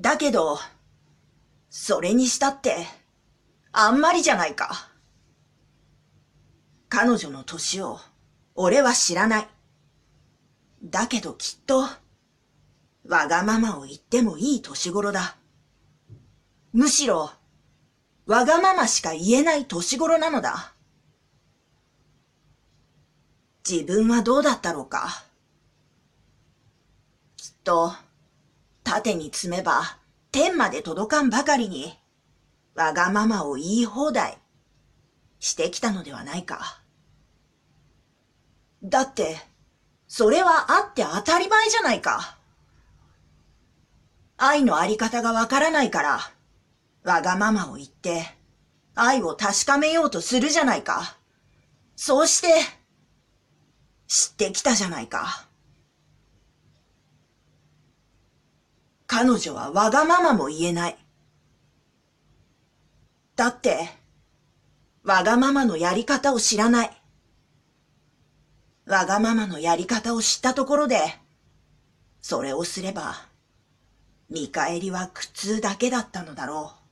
だけど、それにしたって、あんまりじゃないか。彼女の年を、俺は知らない。だけどきっと、わがままを言ってもいい年頃だ。むしろ、わがまましか言えない年頃なのだ。自分はどうだったろうか。きっと、縦に積めば天まで届かんばかりに、わがままを言い放題してきたのではないか。だって、それはあって当たり前じゃないか。愛のあり方がわからないから、わがままを言って、愛を確かめようとするじゃないか。そうして、知ってきたじゃないか。彼女はわがままも言えない。だって、わがままのやり方を知らない。わがままのやり方を知ったところで、それをすれば、見返りは苦痛だけだったのだろう。